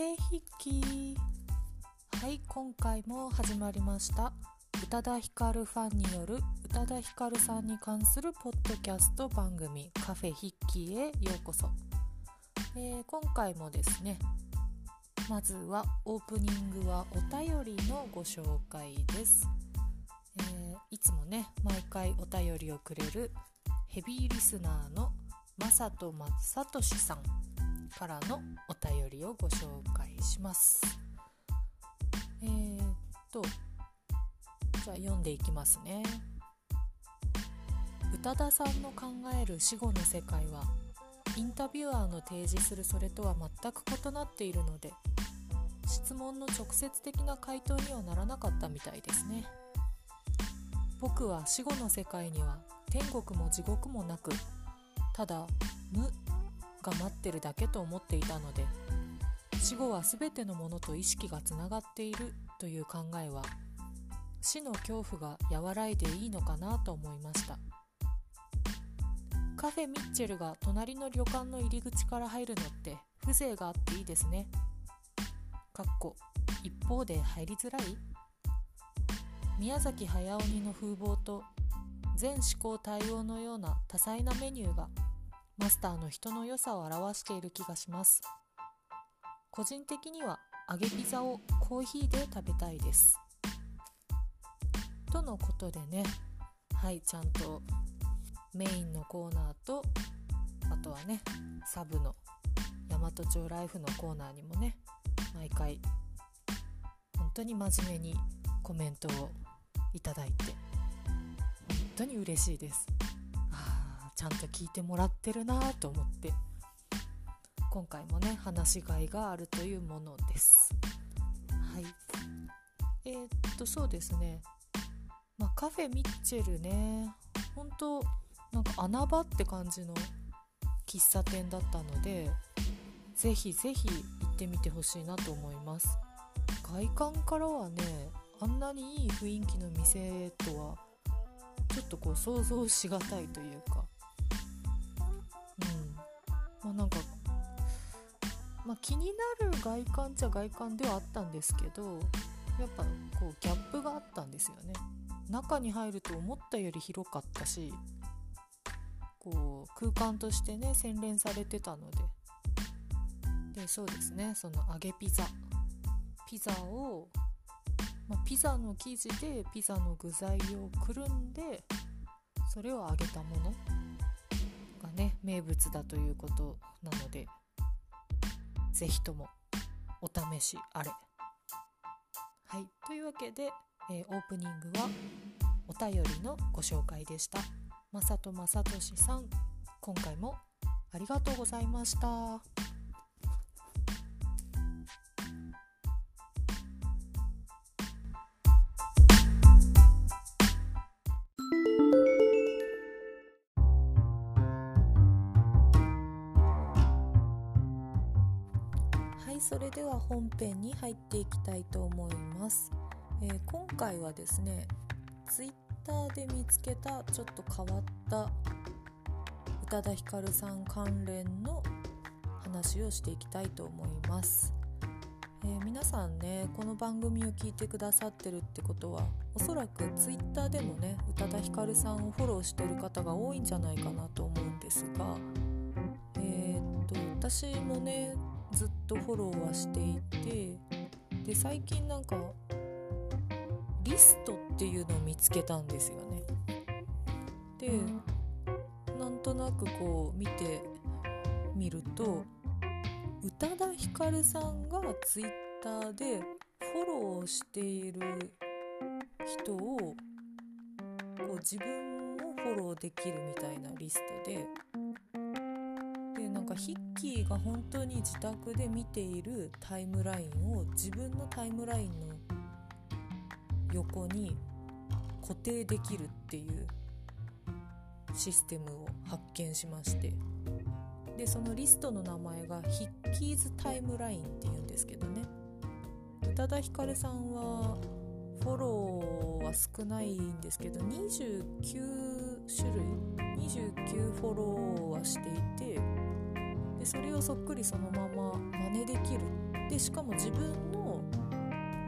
フェ筆記はい今回も始まりました。宇多田ヒカルファンによる宇多田ヒカルさんに関するポッドキャスト番組カフェ筆記へようこそ、えー、今回もですねまずはオープニングはお便りのご紹介です、えー、いつもね毎回お便りをくれるヘビーリスナーのまさとまさとしさん。からのお便りをご紹介します。えー、っとじゃあ読んでいきますね。宇多田さんの考える死後の世界はインタビュアーの提示するそれとは全く異なっているので質問の直接的な回答にはならなかったみたいですね僕は死後の世界には天国も地獄もなくただ無が待ってるだけと思っていたので死後は全てのものと意識がつながっているという考えは死の恐怖が和らいでいいのかなと思いました。カフェミッチェルが隣の旅館の入り口から入るのって風情があっていいですね。かっこ一方で入りづらい？宮崎駿鬼の風貌と全思考対応のような多彩なメニューがマスターの人の良さを表している気がします。個人的には揚げピザをコーヒーで食べたいです。とのことでねはいちゃんとメインのコーナーとあとはねサブの大和町ライフのコーナーにもね毎回本当に真面目にコメントをいただいて本当に嬉しいです。ちゃんと聞いてもらってるなと思って。今回もね話しがいがあるというものです。はい。えー、っとそうですね。まあ、カフェミッチェルね。本当なんか穴場って感じの喫茶店だったのでぜひぜひ行ってみてほしいなと思います。外観からはねあんなにいい雰囲気の店とはちょっとこう想像しがたいというか、なんか、まあ、気になる外観っちゃ外観ではあったんですけどやっぱこうギャップがあったんですよね。中に入ると思ったより広かったしこう空間としてね洗練されてたので。でそうですね。その揚げピザ。ピザを、まあ、ピザの生地でピザの具材をくるんでそれを揚げたもの。ね名物だということなので是非ともお試しあれ。はいというわけで、えー、オープニングはお便りのご紹介でした。まさとまさとしさん今回もありがとうございました。本編に入っていきたいと思います、えー、今回はですね Twitter で見つけたちょっと変わった宇多田ヒカルさん関連の話をしていきたいと思います、えー、皆さんねこの番組を聞いてくださってるってことはおそらく Twitter でもね宇多田ヒカルさんをフォローしてる方が多いんじゃないかなと思うんですがえー、っと私もねずっとフォローはしていてで最近なんかリストっていうのを見つけたんですよね。でなんとなくこう見てみると宇多田ヒカルさんがツイッターでフォローしている人をこう自分もフォローできるみたいなリストでなんかヒッキーが本当に自宅で見ているタイムラインを自分のタイムラインの横に固定できるっていうシステムを発見しまして。でそのリストの名前がヒッキーズタイムラインっていうんですけどね。宇多田ヒカルさんはフォローは少ないんですけど29種類29フォローはしていてでそれをそっくりそのまま真似できるでしかも自分の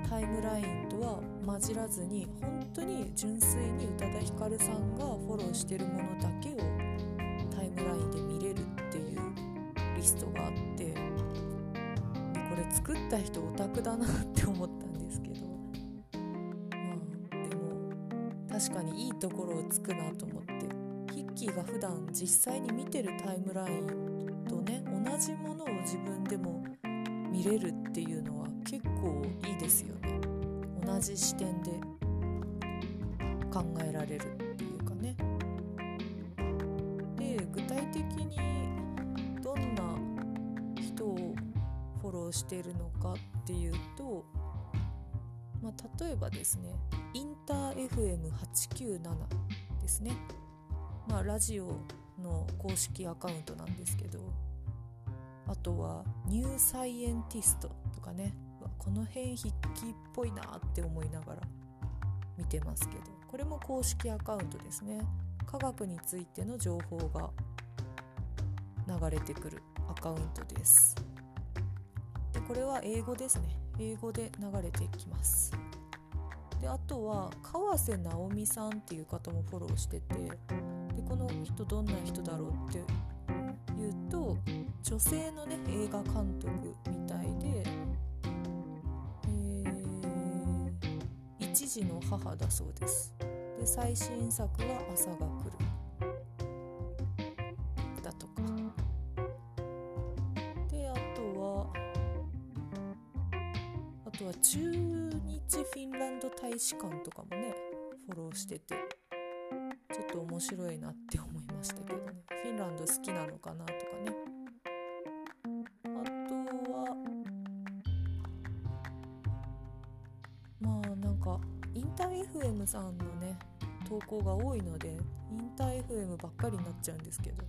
タイムラインとは混じらずに本当に純粋に宇多田ヒカルさんがフォローしてるものだけをタイムラインで見れるっていうリストがあってでこれ作った人オタクだなって思ったんですけど。まあでも確かにいいところをつくなと思って。ヒッキーが普段実際に見てるタイムラインとね同じものを自分でも見れるっていうのは結構いいですよね。同じ視点で考えられるっていうかね。で具体的にどんな人をフォローしているのかっていうと、まあ、例えばですねインター FM897 ですね。まあラジオの公式アカウントなんですけどあとはニューサイエンティストとかね。この辺筆記っぽいなって思いながら見てますけど。これも公式アカウントですね。科学についての情報が流れてくるアカウントです。でこれは英語ですね。英語で流れてきます。であとは川瀬直美さんっていう方もフォローしててでこの人どんな人だろうっていうと女性のね映画監督みたいで、えー、一児の母だそうです。で最新作は「朝が来る」だとか。であとはあとは中日フィンランド大使館とかもねフォローしてて。ちょっと面白いなって思いましたけどね。フィンランド好きなのかなとかね。あとはまあなんかインター FM さんのね投稿が多いのでインター FM ばっかりになっちゃうんですけど。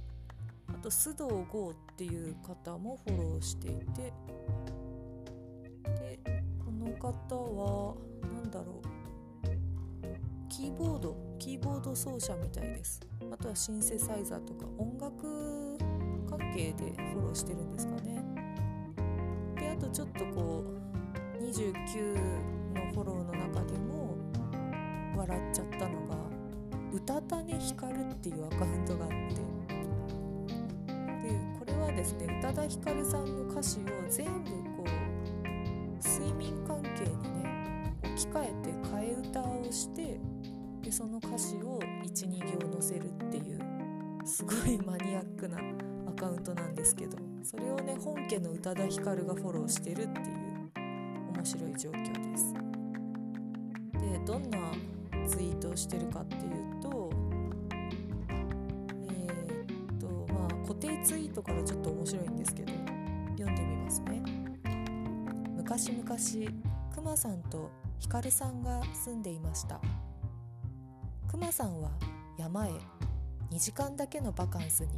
あと須藤剛っていう方もフォローしていて。でこの方は何だろう。キーボードキーボード奏者みたいです。あとはシンセサイザーとか音楽関係でフォローしてるんですかね。であとちょっとこう29のフォローの中でも笑っちゃったのが「歌種光る」っていうアカウントがあって。でこれはですね宇多田ヒカルさんの歌詞を全部こう睡眠すごいマニアックなアカウントなんですけどそれをね本家の宇多田ヒカルがフォローしてるっていう面白い状況です。でどんなツイートをしてるかっていうとえー、っとまあ固定ツイートからちょっと面白いんですけど読んでみますね。昔々くまさんとひかるさんが住んでいました。くまさんは山へ。2時間だけのバカンスに。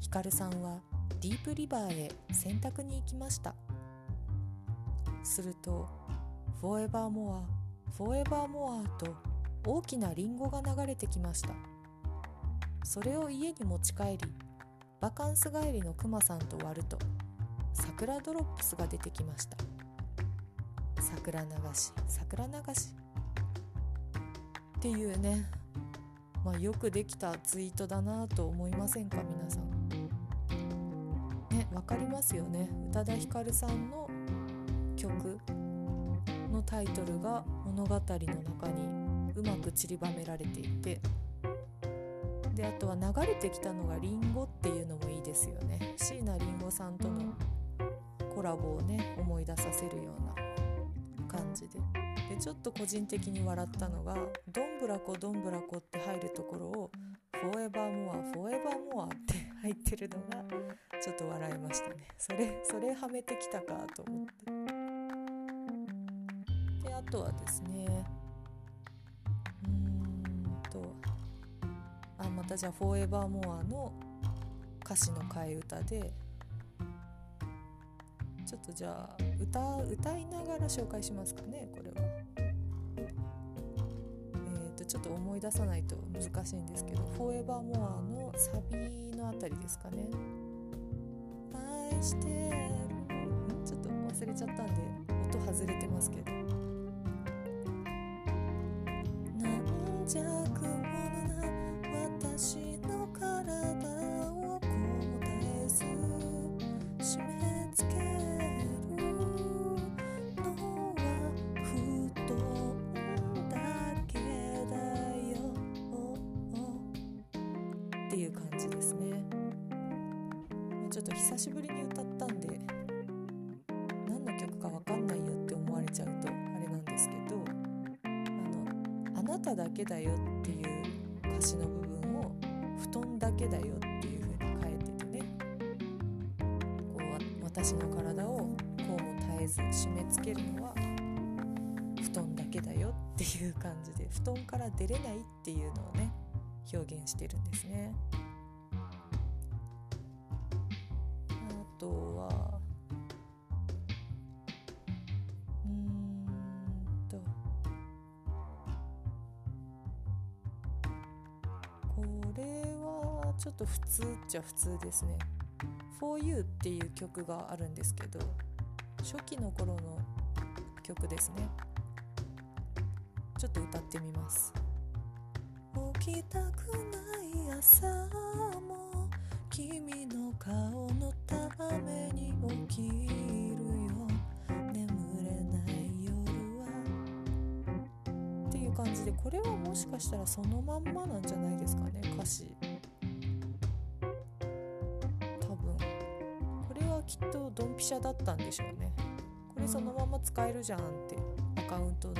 ひかるさんは Deep River へ洗濯に行きました。すると「フォーエバーモアフォーエバーモア」と大きなリンゴが流れてきました。それを家に持ち帰りバカンス帰りのクマさんと割ると桜ドロップスが出てきました。桜流し桜流し。っていうね。まあよくできたツイートだなと思いませんか皆さん。ねわかりますよね。宇多田ヒカルさんの曲のタイトルが物語の中にうまく散りばめられていて。であとは流れてきたのが「りんご」っていうのもいいですよね。椎名林檎さんとのコラボをね思い出させるような感じで。でちょっと個人的に笑ったのが「どんぶらこどんぶらこ」って入るところを「フォーエバーモアフォーエバーモア」って入ってるのがちょっと笑いましたねそれそれはめてきたかと思ってであとはですねうんとあまたじゃあ「フォーエバーモア」の歌詞の替え歌でちょっとじゃあ歌歌いながら紹介しますかねこれは。ちょっと思い出さないと難しいんですけど「フォーエバーモア」のサビのあたりですかね。愛してるちょっと忘れちゃったんで音外れてますけどなんじゃっていう感じですね。ちょっと久しぶりに歌ったんで何の曲か分かんないよって思われちゃうとあれなんですけどあの「あなただけだよ」っていう歌詞の部分を「布団だけだよ」っていう風に変えててねこう私の体をこうも絶えず締め付けるのは布団だけだよっていう感じで布団から出れないっていうのをね表現してるんですね。あとはうんとこれはちょっと普通っちゃ普通ですね「For You」っていう曲があるんですけど初期の頃の曲ですね。ちょっと歌ってみます。起きたくない朝も君の顔のために起きるよ。眠れない夜は。っていう感じでこれはもしかしたらそのまんまなんじゃないですかね歌詞。多分。これはきっとドンピシャだったんでしょうね。これそのまま使えるじゃんってアカウントの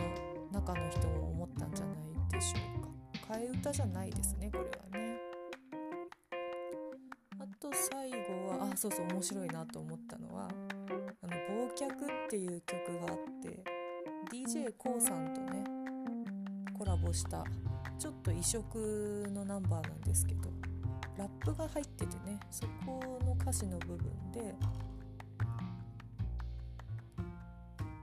中の人も思ったんじゃないでしょうか。替え歌じゃないですねこれはね。あと最後はあそうそう面白いなと思ったのは「あの忘却」っていう曲があって d j k o さんとねコラボしたちょっと異色のナンバーなんですけどラップが入っててねそこの歌詞の部分で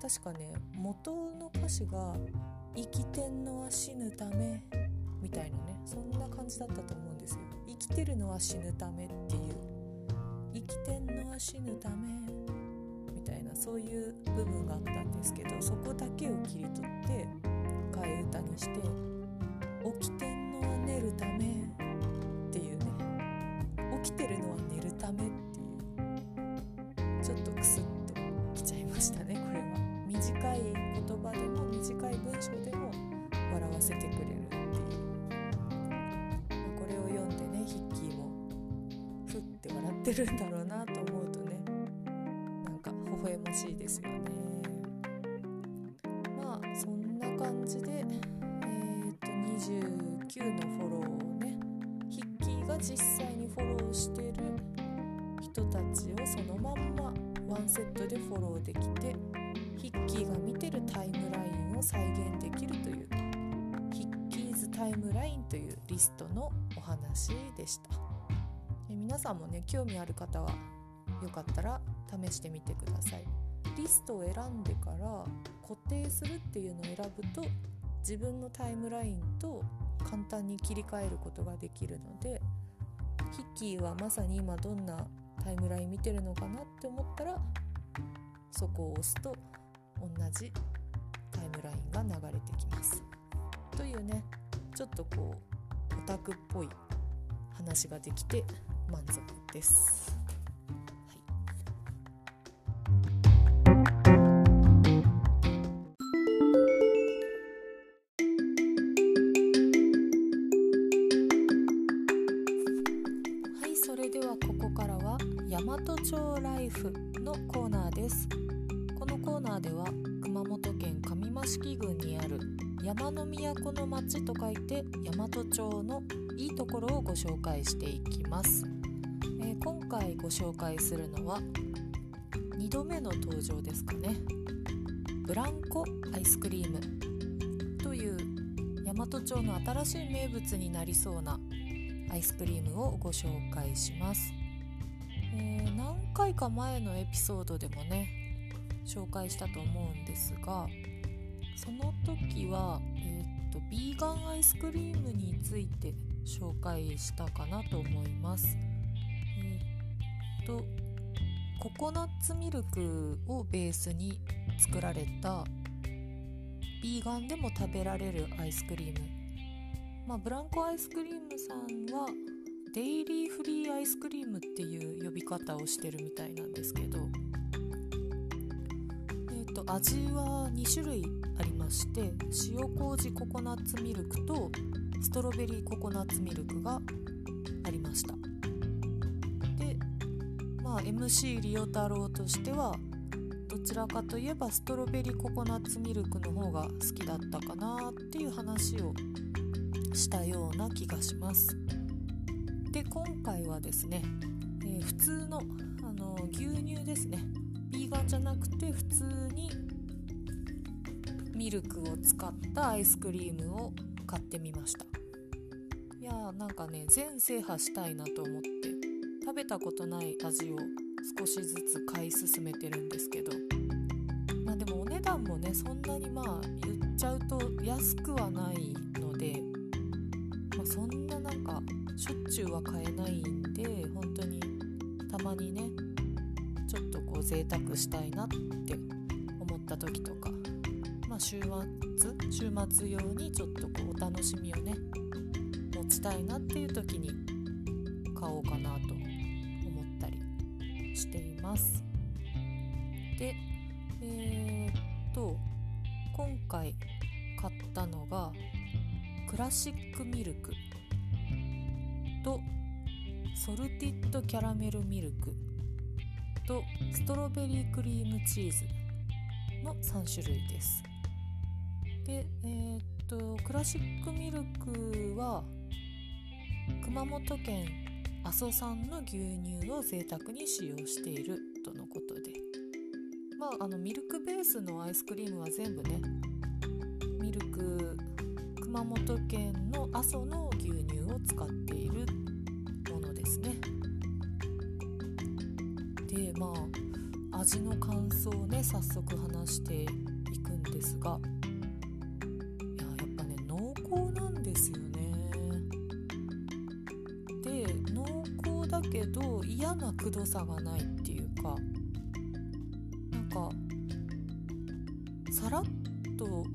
確かね元の歌詞が「生きてんのは死ぬため」みたいなねそんな感じだったと思うんですよ。生きてるのは死ぬためっていう。生きてんのは死ぬためみたいなそういう部分があったんですけどそこだけを切り取って替え歌にして起きてんのは寝るためふって笑ってるんだろうなと思うとねなんか微笑ましいですよね。まあそんな感じでえっ、と29のフォローをねヒッキーが実際にフォローしてる人たちをそのまんまワンセットでフォローできてヒッキーが見てるタイムラインを再現できるというヒッキーズタイムラインというリストのお話でした。皆さんもね興味ある方はよかったら試してみてくださいリストを選んでから固定するっていうのを選ぶと自分のタイムラインと簡単に切り替えることができるのでヒッキーはまさに今どんなタイムライン見てるのかなって思ったらそこを押すと同じタイムラインが流れてきます。というねちょっとこうオタクっぽい話ができて満足です。はい。はいそれではここからは大和町ライフのコーナーです。このコーナーでは熊本県上益城郡にある山の都の町と書いて大和町のいいところをご紹介していきます、え今回ご紹介するのは2度目の登場ですかね。ブランコアイスクリーム。という大和町の新しい名物になりそうなアイスクリームをご紹介します、えー何回か前のエピソードでもね紹介したと思うんですがその時は、えーっとビーガンアイスクリームについて紹介したかなと思います。とココナッツミルクをベースに作られたビーガンでも食べられるアイスクリーム、まあ、ブランコアイスクリームさんはデイリーフリーアイスクリームっていう呼び方をしてるみたいなんですけど、えーと、味は2種類ありまして塩麹ココナッツミルクとストロベリーココナッツミルクがありました。まあ MC リオ太郎としてはどちらかといえばストロベリーココナッツミルクの方が好きだったかなっていう話をしたような気がします。で今回はですね、えー、普通の、あの牛乳ですね。ビーガンじゃなくて普通にミルクを使ったアイスクリームを買ってみました。いやーなんかね全制覇したいなと思って。食べたことない味を少しずつ買い進めてるんですけど。まあでもお値段もねそんなにまあ言っちゃうと安くはないので、まあ、そんななんかしょっちゅうは買えないんで本当にたまにねちょっとこう贅沢したいなって思った時とか、まあ、週末週末用にちょっとこうお楽しみをね持ちたいなっていう時に買おうかなとしています。でえー、っと今回買ったのがクラシックミルクとソルティッドキャラメルミルクとストロベリークリームチーズの3種類です。でえー、っとクラシックミルクは熊本県阿蘇産の牛乳を贅沢に使用しているとのことで。まああのミルクベースのアイスクリームは全部ねミルク熊本県の阿蘇の牛乳を使っているものですね。でまあ味の感想をね早速話していくんですがいややっぱね濃厚なんですよね。濃厚だけど嫌なくどさがないっていうかなんかさらっと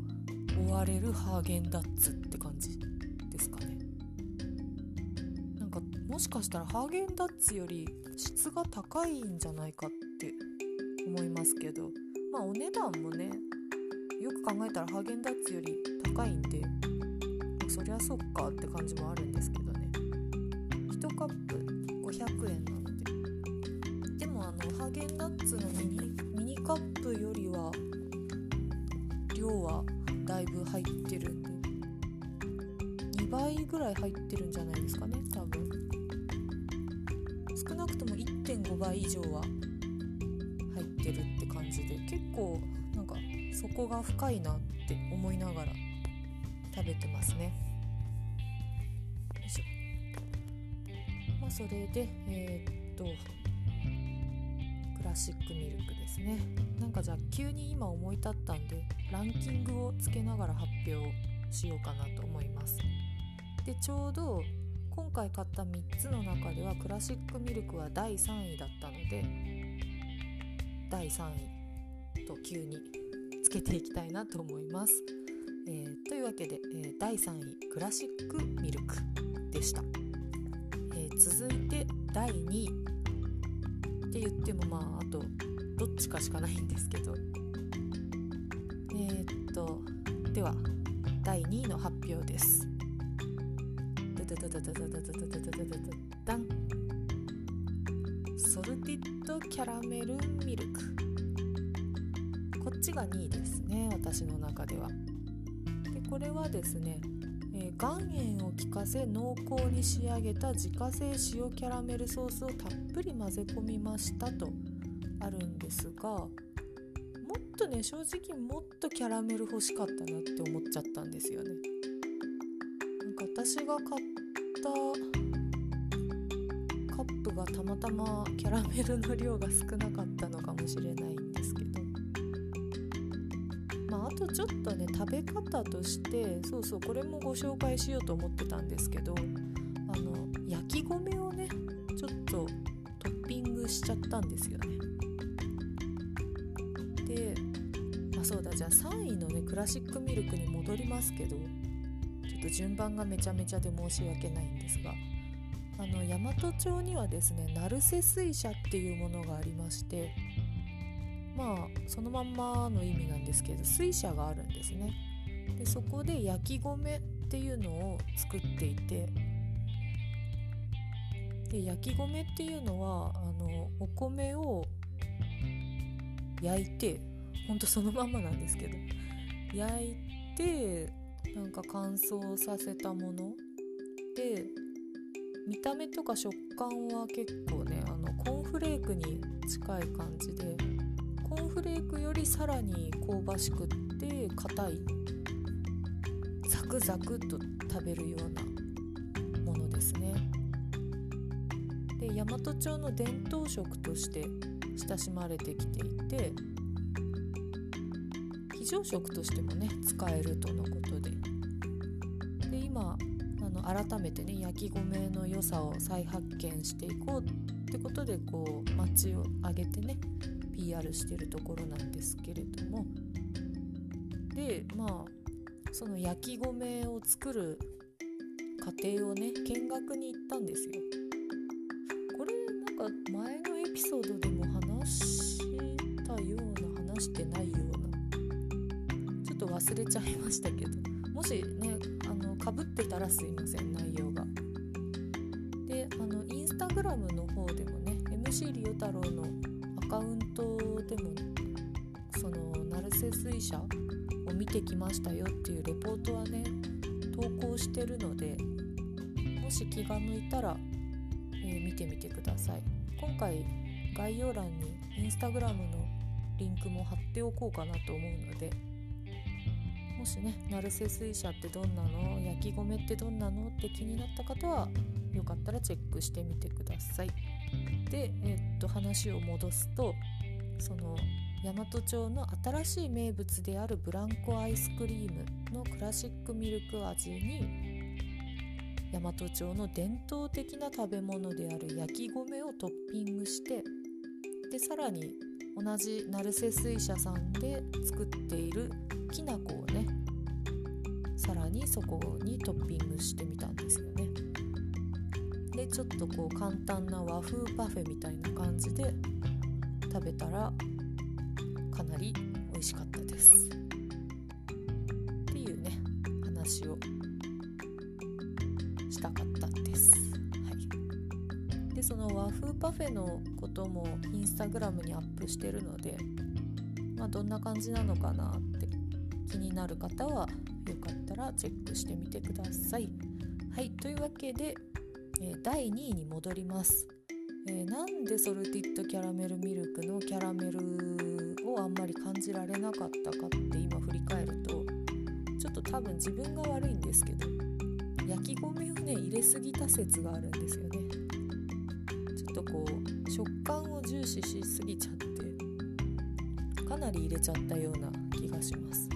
終われるハーゲンダッツって感じですかね。なんかもしかしたらハーゲンダッツより質が高いんじゃないかって思いますけどまあお値段もねよく考えたらハーゲンダッツより高いんでそりゃそっかって感じもあるんですけどね。らい入ってるんじゃないですかね多分。少なくとも1.5倍以上は入ってるって感じで結構なんか底が深いなって思いながら食べてますね。あ、それでえー、っとクラシックミルクですね。なんかじゃあ急に今思い立ったんでランキングをつけながら発表しようかなと思います。でちょうど今回買った3つの中ではクラシックミルクは第3位だったので第3位と急につけていきたいなと思います、えー、というわけで、えー、第3位クラシックミルクでした。え続いて第2位って言ってもまああとどっちかしかないんですけど。え、っとでは第2位の発表です。ダンソルティッドキャラメルミルクこっちが2位ですね私の中ではでこれはですねえー、岩塩を効かせ濃厚に仕上げた自家製塩キャラメルソースをたっぷり混ぜ込みましたとあるんですがもっとね正直もっとキャラメル欲しかったなって思っちゃったんですよねなんか私が買ったカップがたまたまキャラメルの量が少なかったのかもしれないんですけど。まああとちょっとね食べ方としてそうそうこれもご紹介しようと思ってたんですけどあの焼き米をねちょっとトッピングしちゃったんですよね。であそうだじゃあ3位のねクラシックミルクに戻りますけど。と順番がめちゃめちゃで申し訳ないんですがあの大和町にはですね成瀬水車っていうものがありましてまあそのまんまの意味なんですけど水車があるんですね。でそこで焼き米っていうのを作っていてで焼き米っていうのはあのお米を焼いてほんとそのまんまなんですけど焼いてなんか乾燥させたもの。で見た目とか食感は結構ねあのコーンフレークに近い感じでコーンフレークよりさらに香ばしくって硬いザクザクと食べるようなものですね。で大和町の伝統食として親しまれてきていて常食としてもね使えるとのことでで今あの改めてね焼き米の良さを再発見していこうってことでこう町を挙げてね PR してるところなんですけれどもでまあその焼き米を作る過程をね見学に行ったんですよ。ちゃいましたけどもしねあのかぶってたらすいません内容が。であのインスタグラムの方でもね MC リオ太郎のアカウントでもその成瀬水車を見てきましたよっていうレポートはね投稿してるのでもし気が向いたら、えー、見てみてください今回概要欄にインスタグラムのリンクも貼っておこうかなと思うのでもしね成瀬水車ってどんなの？焼き米ってどんなの？って気になった方はよかったらチェックしてみてください。で、え、っと話を戻すとその大和町の新しい名物であるブランコアイスクリームのクラシックミルク味に大和町の伝統的な食べ物である焼き米をトッピングしてでさらに同じ成瀬水車さんで作っているきな粉をねさらにそこにトッピングしてみたんですよね。でちょっとこう簡単な和風パフェみたいな感じで食べたらかなり美味しかったです。っていうね話をしたかったんです。はい。でその和風パフェのこともインスタグラムにアップしてるのでまあどんな感じなのかなっ気になる方はよかったらチェックしてみてください。はいというわけで、えー、第2位に戻ります。えー、なんでソルティッドキャラメルミルクのキャラメルをあんまり感じられなかったかって今振り返るとちょっと多分自分が悪いんですけど焼き米をね入れすぎた説があるんですよね。ちょっとこう食感を重視しすぎちゃってかなり入れちゃったような気がします。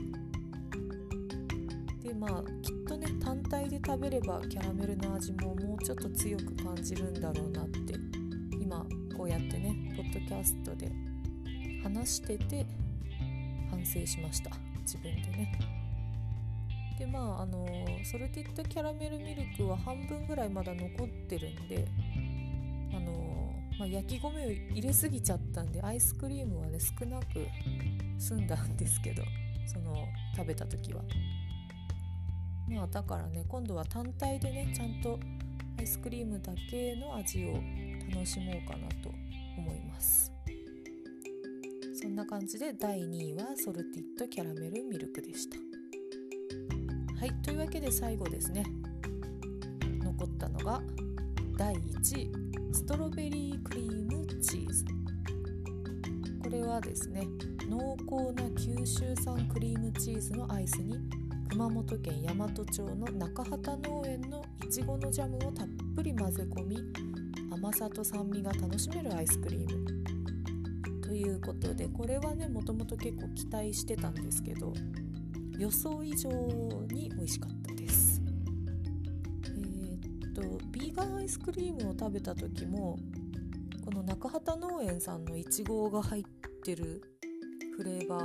食べればキャラメルの味ももうちょっと強く感じるんだろうなって今こうやってねポッドキャストで話してて反省しました。自分でね。でまああのソルティッドキャラメルミルクは半分ぐらいまだ残ってるんであの、まあ、焼き米を入れすぎちゃったんでアイスクリームはね少なく済んだんですけどその食べた時は。まあだからね今度は単体でねちゃんとアイスクリームだけの味を楽しもうかなと思います。そんな感じで第2位はソルティッドキャラメルミルクでした。はいというわけで最後ですね。残ったのが第1位ストロベリークリームチーズ。これはですね濃厚な九州産クリームチーズのアイスに熊本県山都町の中畑農園のいちごのジャムをたっぷり混ぜ込み甘さと酸味が楽しめるアイスクリーム。ということでこれはねもともと結構期待してたんですけど予想以上に美味しかったです。えー、っとビーガンアイスクリームを食べた時もこの中畑農園さんのいちごが入ってるフレーバー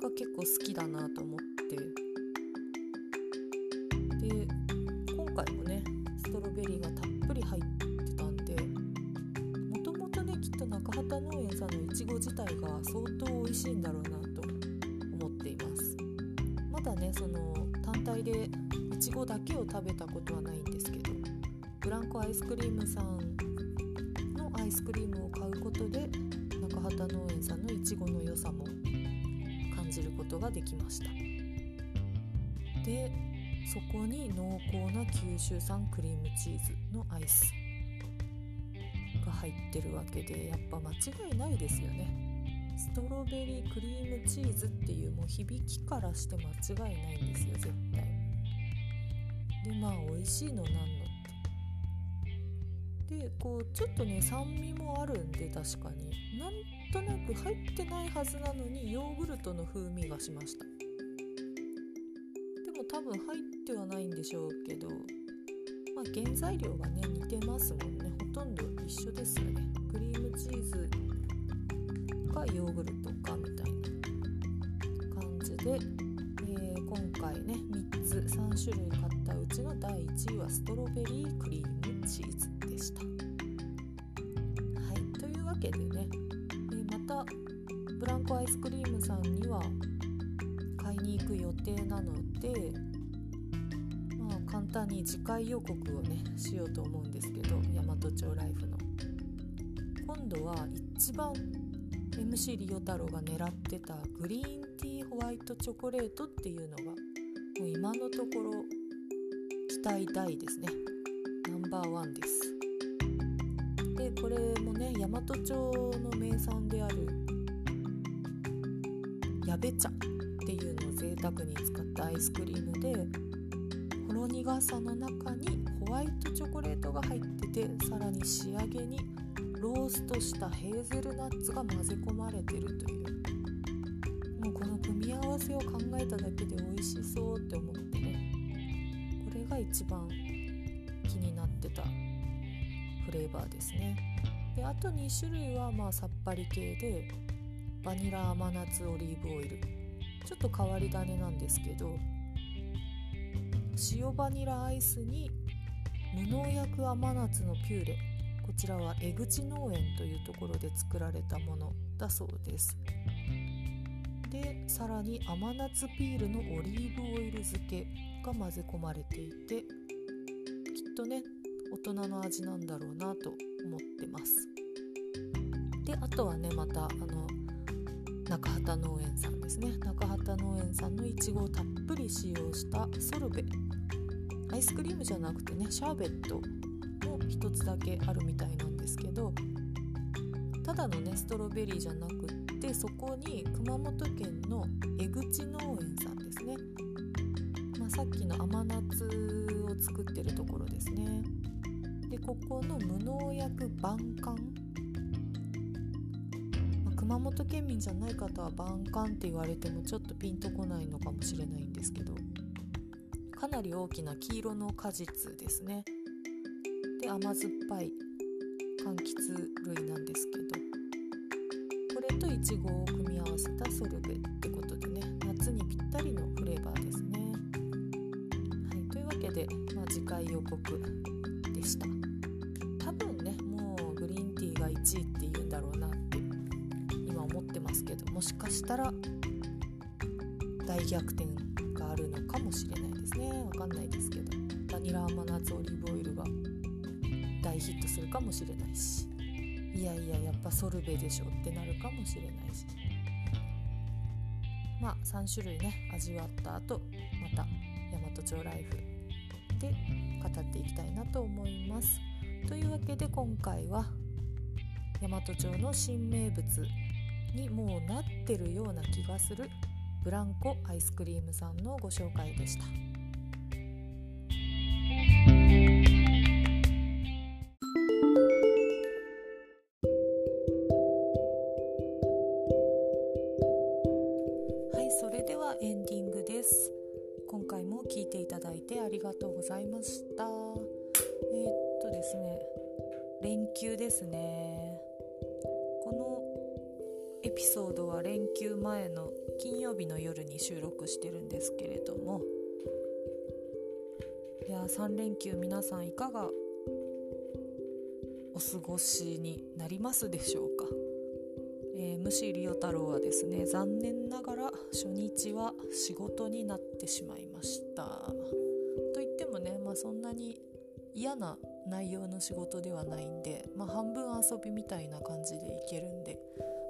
が結構好きだなと思ってで今回もねストロベリーがたっぷり入ってたんでもともとねきっと中畑農園さんのいちご自体が相当美味しいんだろうなと思っています。まだねその単体でいちごだけを食べたことはないんですけどブランコアイスクリームさんのアイスクリームを買うことで中畑農園さんのいちごの良さも感じることができました。でそこに濃厚な九州産クリームチーズのアイスが入ってるわけでやっぱ間違いないですよね。ストロベリークリームチーズっていうもう響きからして間違いないんですよ絶対。でまあ美味しいのなんのって。でこうちょっとね酸味もあるんで確かに。なんとなく入ってないはずなのにヨーグルトの風味がしました。多分入ってはないんでしょうけどまあ原材料がね似てますもんね。ほとんど一緒ですよね。クリームチーズかヨーグルトかみたいな感じで、えー、今回ね3つ3種類買ったうちの第1位はストロベリークリームチーズでした。はい。というわけでね、えー、またブランコアイスクリームさんには買いに行く予定なのでまあ簡単に次回予告をねしようと思うんですけど大和町ライフの。今度は一番 MC リオ太郎が狙ってたグリーンティーホワイトチョコレートっていうのがもう今のところ期待大ですね。ナンバーワンです。でこれもね大和町の名産である矢部茶。贅沢に使ったアイスクリームでほろ苦さの中にホワイトチョコレートが入っててさらに仕上げにローストしたヘーゼルナッツが混ぜ込まれてるという。もうこの組み合わせを考えただけで美味しそうって思ってね。これが一番気になってたフレーバーですね。であと2種類はまあさっぱり系でバニラ甘夏オリーブオイル。ちょっと変わり種なんですけど塩バニラアイスに無農薬甘夏のピューレこちらは江口農園というところで作られたものだそうです。でさらに甘夏ピールのオリーブオイル漬けが混ぜ込まれていてきっとね大人の味なんだろうなと思ってます。であとはねまたあの中畑農園さんですね。中畑農園さんのいちごをたっぷり使用したソルベ。アイスクリームじゃなくてねシャーベットも一つだけあるみたいなんですけどただのねストロベリーじゃなくってそこに熊本県の江口農園さんですね、まあ、さっきの甘夏を作ってるところですね。でここの無農薬晩柑熊本県民じゃない方は晩柑って言われてもちょっとピンとこないのかもしれないんですけどかなり大きな黄色の果実ですね。で甘酸っぱい柑橘類なんですけどこれといちごを組み合わせたソルベってことでね夏にぴったりのフレーバーですね。はいというわけで、まあ、次回予告。逆転があるのかもしれないですねわかんないですけどバニラ甘夏オリーブオイルが大ヒットするかもしれないしいやいややっぱソルベでしょってなるかもしれないし。まあ3種類ね味わった後また大和町ライフで語っていきたいなと思いますというわけで今回は大和町の新名物にもうなってるような気がするブランコアイスクリームさんのご紹介でした。しになりますでしょうか、えー、虫リオ太郎はですね残念ながら初日は仕事になってしまいました。といってもね、まあ、そんなに嫌な内容の仕事ではないんで、まあ、半分遊びみたいな感じでいけるんで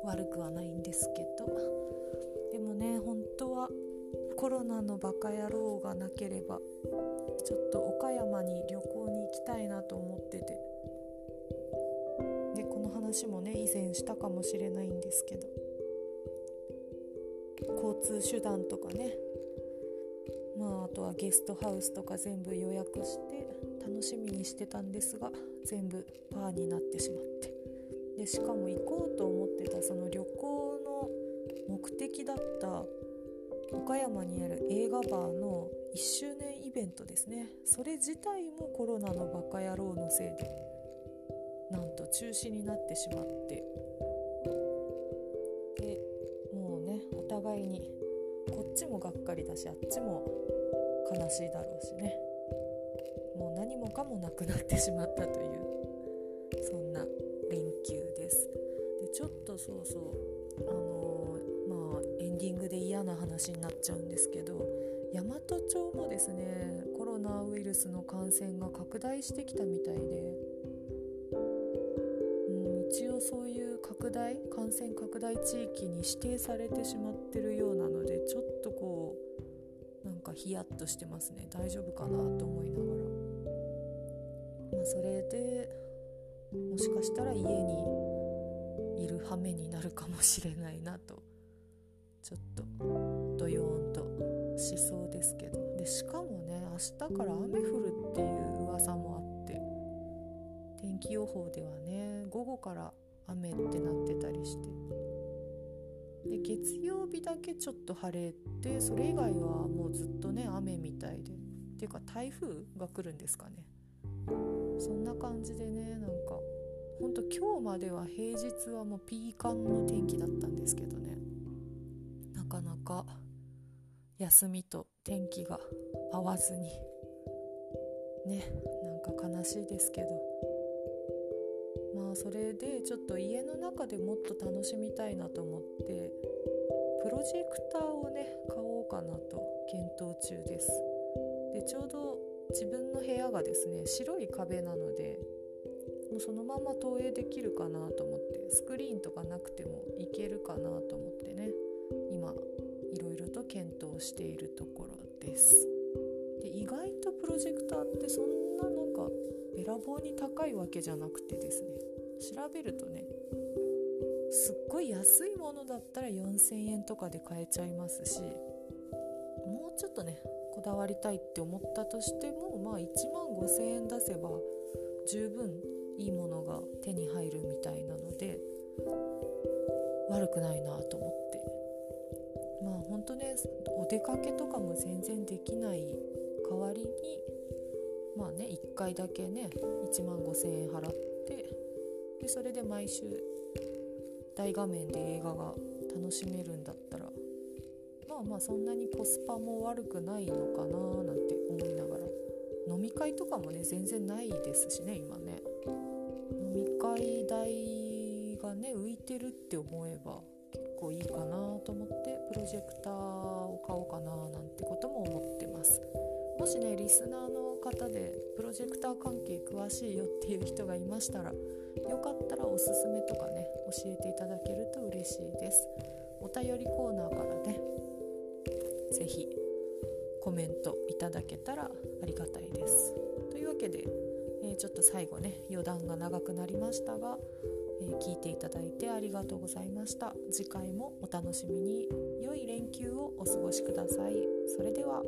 悪くはないんですけど。でもね本当はコロナのバカ野郎がなければちょっと岡山に旅行に行きたいなと思ってて話もね以前したかもしれないんですけど。交通手段とかね。まああとはゲストハウスとか全部予約して楽しみにしてたんですが全部パーになってしまって。でしかも行こうと思ってたその旅行の目的だった岡山にある映画バーの1周年イベントですね。それ自体もコロナのバカ野郎のせいでなんと中止になってしまって。でもうねお互いにこっちもがっかりだしあっちも悲しいだろうしね。もう何もかもなくなってしまったというそんな連休です。でちょっとそうそうあのー、まあエンディングで嫌な話になっちゃうんですけど大和町もですねコロナウイルスの感染が拡大してきたみたいで、拡大感染拡大地域に指定されてしまってるようなのでちょっとこうなんかヒヤッとしてますね大丈夫かなと思いながら。まあ、それでもしかしたら家にいる羽目になるかもしれないなとちょっとドヨーンとしそうですけどでしかもね明日から雨降るっていう噂もあって天気予報ではね午後から雨ってなってたりして。で月曜日だけちょっと晴れてそれ以外はもうずっとね雨みたいで。っていうか台風が来るんですかね。そんな感じでねなんかほんと今日までは平日はもうピーカンの天気だったんですけどね。なかなか休みと天気が合わずに。ねなんか悲しいですけど。それでちょっと家の中でもっと楽しみたいなと思ってプロジェクターをね買おうかなと検討中です。でちょうど自分の部屋がですね白い壁なのでもうそのまま投影できるかなと思ってスクリーンとかなくてもいけるかなと思ってね今いろいろと検討しているところです。で意外とプロジェクターってそんななんかべらぼうに高いわけじゃなくてですね調べるとねすっごい安いものだったら4000円とかで買えちゃいますしもうちょっとねこだわりたいって思ったとしてもまあ1万5,000円出せば十分いいものが手に入るみたいなので悪くないなと思って。まあ本当ねお出かけとかも全然できない代わりにまあね1回だけね1万5,000円払ってでそれで毎週大画面で映画が楽しめるんだったらまあまあそんなにコスパも悪くないのかななんて思いながら飲み会とかもね全然ないですしね今ね。飲み会代がね浮いてるって思えば結構いいかなと思ってプロジェクターを買おうかななんてことも思ってます。もしねリスナーの方でプロジェクター関係詳しいよっていう人がいましたらよかったらおすすめとかね教えていただけると嬉しいですお便りコーナーからね是非コメントいただけたらありがたいです。というわけで、えー、ちょっと最後ね余談が長くなりましたが、えー、聞いていただいてありがとうございました。次回もお楽しみに良い連休をお過ごしください。それでは